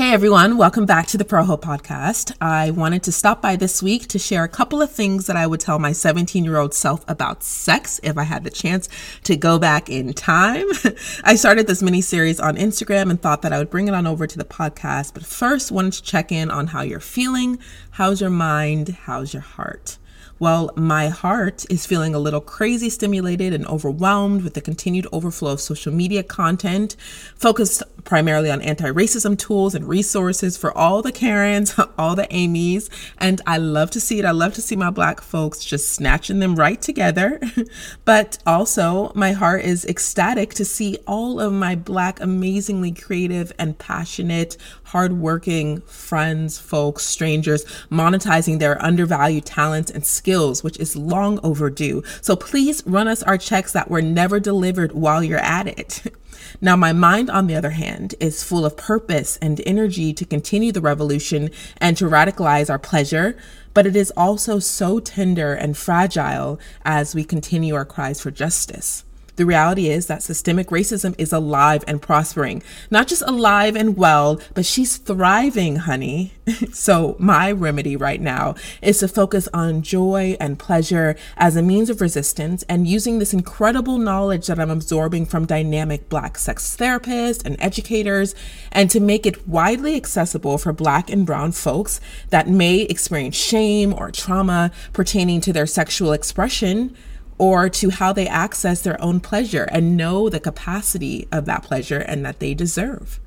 Hey everyone, welcome back to the Proho podcast. I wanted to stop by this week to share a couple of things that I would tell my 17 year old self about sex if I had the chance to go back in time. I started this mini series on Instagram and thought that I would bring it on over to the podcast, but first wanted to check in on how you're feeling. How's your mind? How's your heart? Well, my heart is feeling a little crazy stimulated and overwhelmed with the continued overflow of social media content focused primarily on anti racism tools and resources for all the Karens, all the Amy's. And I love to see it. I love to see my Black folks just snatching them right together. but also, my heart is ecstatic to see all of my Black, amazingly creative and passionate, hardworking friends, folks, strangers monetizing their undervalued talents and skills which is long overdue. So please run us our checks that were never delivered while you're at it. Now, my mind, on the other hand, is full of purpose and energy to continue the revolution and to radicalize our pleasure, but it is also so tender and fragile as we continue our cries for justice. The reality is that systemic racism is alive and prospering. Not just alive and well, but she's thriving, honey. so, my remedy right now is to focus on joy and pleasure as a means of resistance and using this incredible knowledge that I'm absorbing from dynamic Black sex therapists and educators, and to make it widely accessible for Black and Brown folks that may experience shame or trauma pertaining to their sexual expression or to how they access their own pleasure and know the capacity of that pleasure and that they deserve.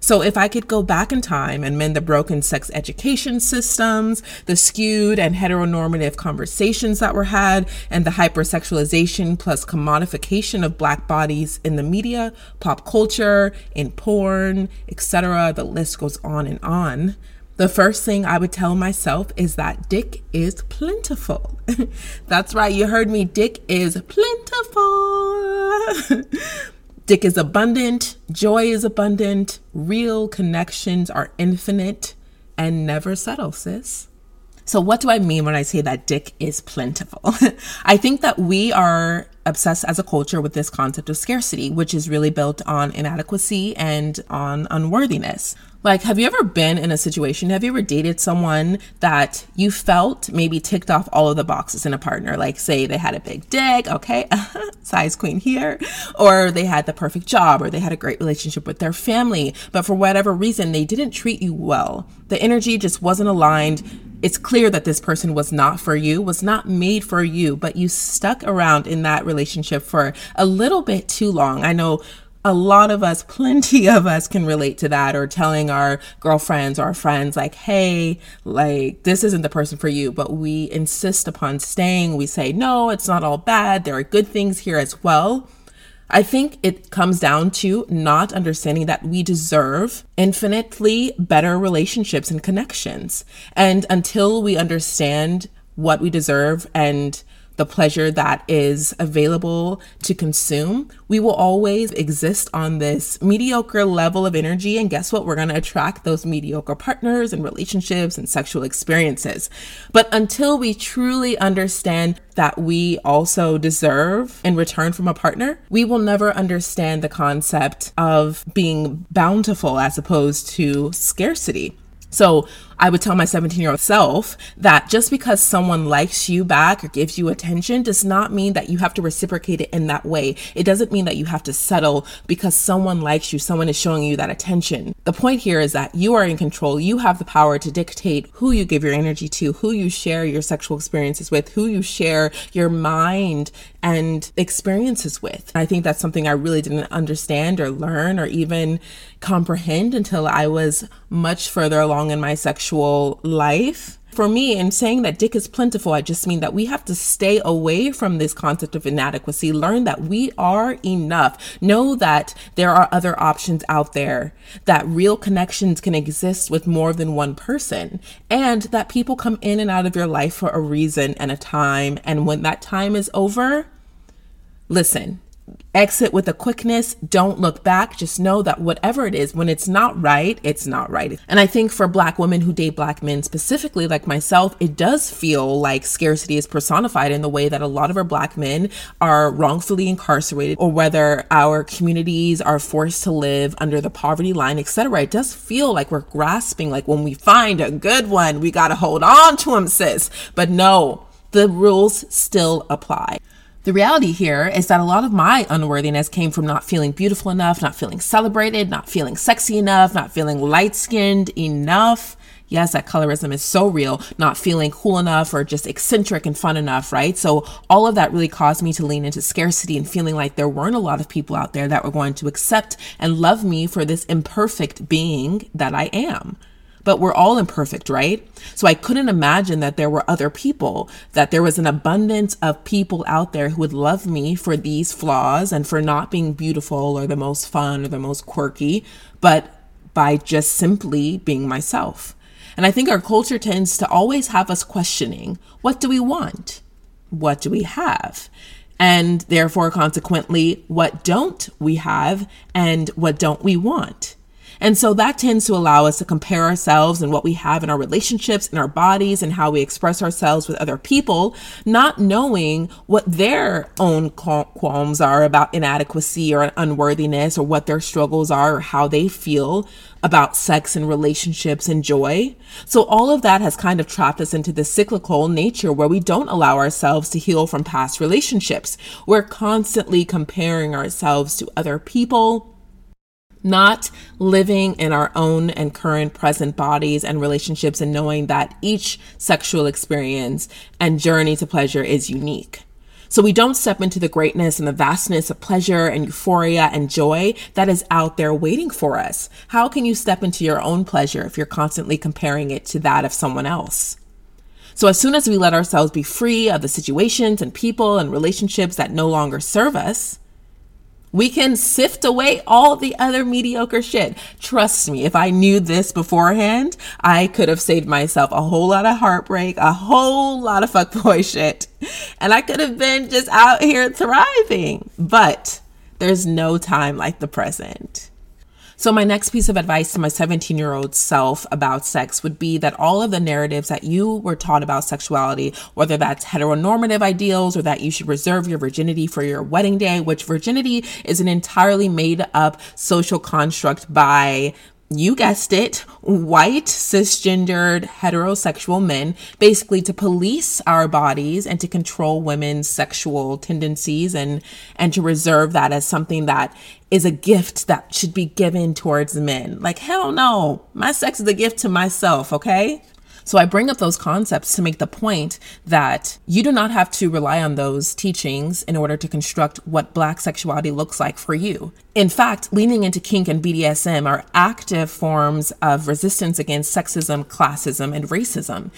So, if I could go back in time and mend the broken sex education systems, the skewed and heteronormative conversations that were had, and the hypersexualization plus commodification of Black bodies in the media, pop culture, in porn, etc., the list goes on and on. The first thing I would tell myself is that dick is plentiful. That's right, you heard me. Dick is plentiful. dick is abundant, joy is abundant, real connections are infinite and never settle, sis. So, what do I mean when I say that dick is plentiful? I think that we are obsessed as a culture with this concept of scarcity, which is really built on inadequacy and on unworthiness. Like, have you ever been in a situation? Have you ever dated someone that you felt maybe ticked off all of the boxes in a partner? Like, say they had a big dick, okay, size queen here, or they had the perfect job, or they had a great relationship with their family, but for whatever reason, they didn't treat you well. The energy just wasn't aligned. It's clear that this person was not for you, was not made for you, but you stuck around in that relationship for a little bit too long. I know a lot of us, plenty of us can relate to that or telling our girlfriends or our friends, like, hey, like, this isn't the person for you, but we insist upon staying. We say, no, it's not all bad. There are good things here as well. I think it comes down to not understanding that we deserve infinitely better relationships and connections. And until we understand what we deserve and the pleasure that is available to consume, we will always exist on this mediocre level of energy. And guess what? We're going to attract those mediocre partners and relationships and sexual experiences. But until we truly understand that we also deserve in return from a partner, we will never understand the concept of being bountiful as opposed to scarcity. So I would tell my 17 year old self that just because someone likes you back or gives you attention does not mean that you have to reciprocate it in that way. It doesn't mean that you have to settle because someone likes you, someone is showing you that attention. The point here is that you are in control. You have the power to dictate who you give your energy to, who you share your sexual experiences with, who you share your mind and experiences with. I think that's something I really didn't understand or learn or even comprehend until I was much further along in my sexual life. For me, in saying that dick is plentiful, I just mean that we have to stay away from this concept of inadequacy, learn that we are enough, know that there are other options out there, that real connections can exist with more than one person, and that people come in and out of your life for a reason and a time. And when that time is over, listen, exit with a quickness. Don't look back. Just know that whatever it is, when it's not right, it's not right. And I think for black women who date black men specifically, like myself, it does feel like scarcity is personified in the way that a lot of our black men are wrongfully incarcerated or whether our communities are forced to live under the poverty line, etc. It does feel like we're grasping, like when we find a good one, we got to hold on to him, sis. But no, the rules still apply. The reality here is that a lot of my unworthiness came from not feeling beautiful enough, not feeling celebrated, not feeling sexy enough, not feeling light skinned enough. Yes, that colorism is so real, not feeling cool enough or just eccentric and fun enough, right? So, all of that really caused me to lean into scarcity and feeling like there weren't a lot of people out there that were going to accept and love me for this imperfect being that I am but we're all imperfect, right? So I couldn't imagine that there were other people, that there was an abundance of people out there who would love me for these flaws and for not being beautiful or the most fun or the most quirky, but by just simply being myself. And I think our culture tends to always have us questioning what do we want? What do we have? And therefore, consequently, what don't we have and what don't we want? And so that tends to allow us to compare ourselves and what we have in our relationships, in our bodies, and how we express ourselves with other people, not knowing what their own qualms are about inadequacy or unworthiness or what their struggles are or how they feel about sex and relationships and joy. So all of that has kind of trapped us into the cyclical nature where we don't allow ourselves to heal from past relationships. We're constantly comparing ourselves to other people not living in our own and current present bodies and relationships and knowing that each sexual experience and journey to pleasure is unique. So we don't step into the greatness and the vastness of pleasure and euphoria and joy that is out there waiting for us. How can you step into your own pleasure if you're constantly comparing it to that of someone else? So as soon as we let ourselves be free of the situations and people and relationships that no longer serve us, we can sift away all the other mediocre shit. Trust me, if I knew this beforehand, I could have saved myself a whole lot of heartbreak, a whole lot of fuckboy shit, and I could have been just out here thriving. But there's no time like the present. So, my next piece of advice to my 17 year old self about sex would be that all of the narratives that you were taught about sexuality, whether that's heteronormative ideals or that you should reserve your virginity for your wedding day, which virginity is an entirely made up social construct by you guessed it, white, cisgendered, heterosexual men, basically to police our bodies and to control women's sexual tendencies and and to reserve that as something that is a gift that should be given towards men. Like hell no. My sex is a gift to myself, okay? So I bring up those concepts to make the point that you do not have to rely on those teachings in order to construct what black sexuality looks like for you. In fact, leaning into kink and BDSM are active forms of resistance against sexism, classism, and racism.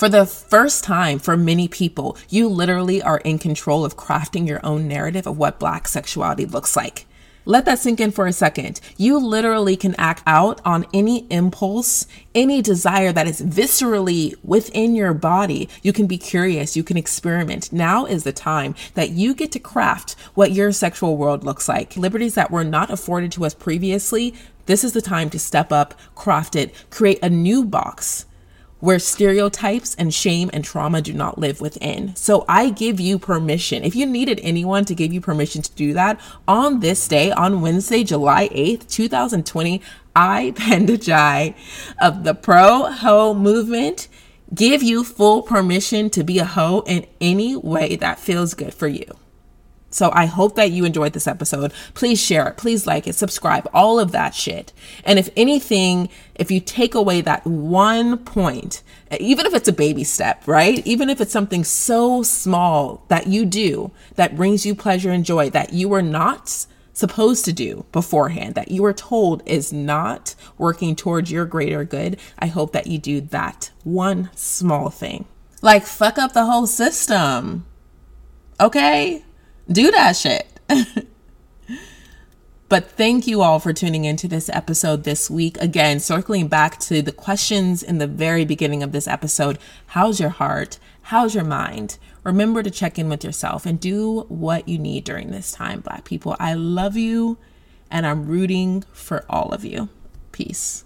For the first time for many people, you literally are in control of crafting your own narrative of what black sexuality looks like. Let that sink in for a second. You literally can act out on any impulse, any desire that is viscerally within your body. You can be curious, you can experiment. Now is the time that you get to craft what your sexual world looks like. Liberties that were not afforded to us previously, this is the time to step up, craft it, create a new box where stereotypes and shame and trauma do not live within. So I give you permission. If you needed anyone to give you permission to do that on this day, on Wednesday, July 8th, 2020, I, Panda Jai of the Pro Ho Movement, give you full permission to be a hoe in any way that feels good for you. So I hope that you enjoyed this episode. Please share it. Please like it, subscribe, all of that shit. And if anything, if you take away that one point, even if it's a baby step, right? Even if it's something so small that you do that brings you pleasure and joy that you were not supposed to do beforehand, that you were told is not working towards your greater good, I hope that you do that one small thing. Like, fuck up the whole system. Okay? Do that shit. But thank you all for tuning into this episode this week. Again, circling back to the questions in the very beginning of this episode How's your heart? How's your mind? Remember to check in with yourself and do what you need during this time, Black people. I love you and I'm rooting for all of you. Peace.